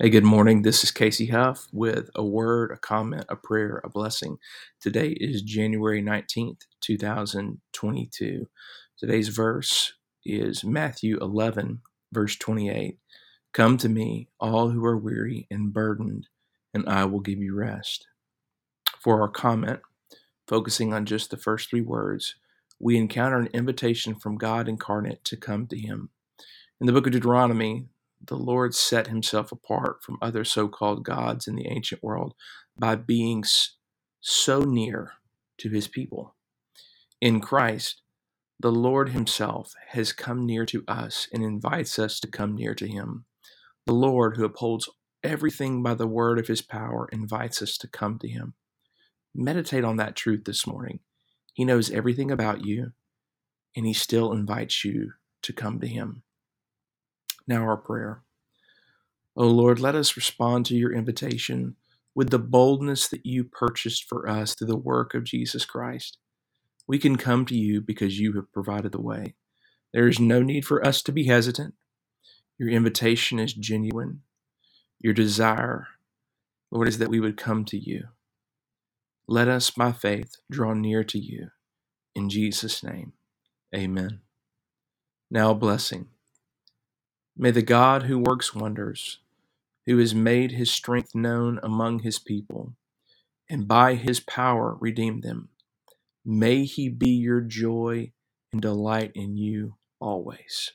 Hey, good morning. This is Casey Hough with a word, a comment, a prayer, a blessing. Today is January 19th, 2022. Today's verse is Matthew 11, verse 28. Come to me, all who are weary and burdened, and I will give you rest. For our comment, focusing on just the first three words, we encounter an invitation from God incarnate to come to Him. In the book of Deuteronomy, the Lord set himself apart from other so called gods in the ancient world by being so near to his people. In Christ, the Lord himself has come near to us and invites us to come near to him. The Lord, who upholds everything by the word of his power, invites us to come to him. Meditate on that truth this morning. He knows everything about you, and he still invites you to come to him. Now, our prayer. O Lord, let us respond to your invitation with the boldness that you purchased for us through the work of Jesus Christ. We can come to you because you have provided the way. There is no need for us to be hesitant. Your invitation is genuine. Your desire, Lord, is that we would come to you. Let us, by faith, draw near to you. In Jesus' name, amen. Now, a blessing. May the God who works wonders, who has made his strength known among his people, and by his power redeemed them, may he be your joy and delight in you always.